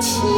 情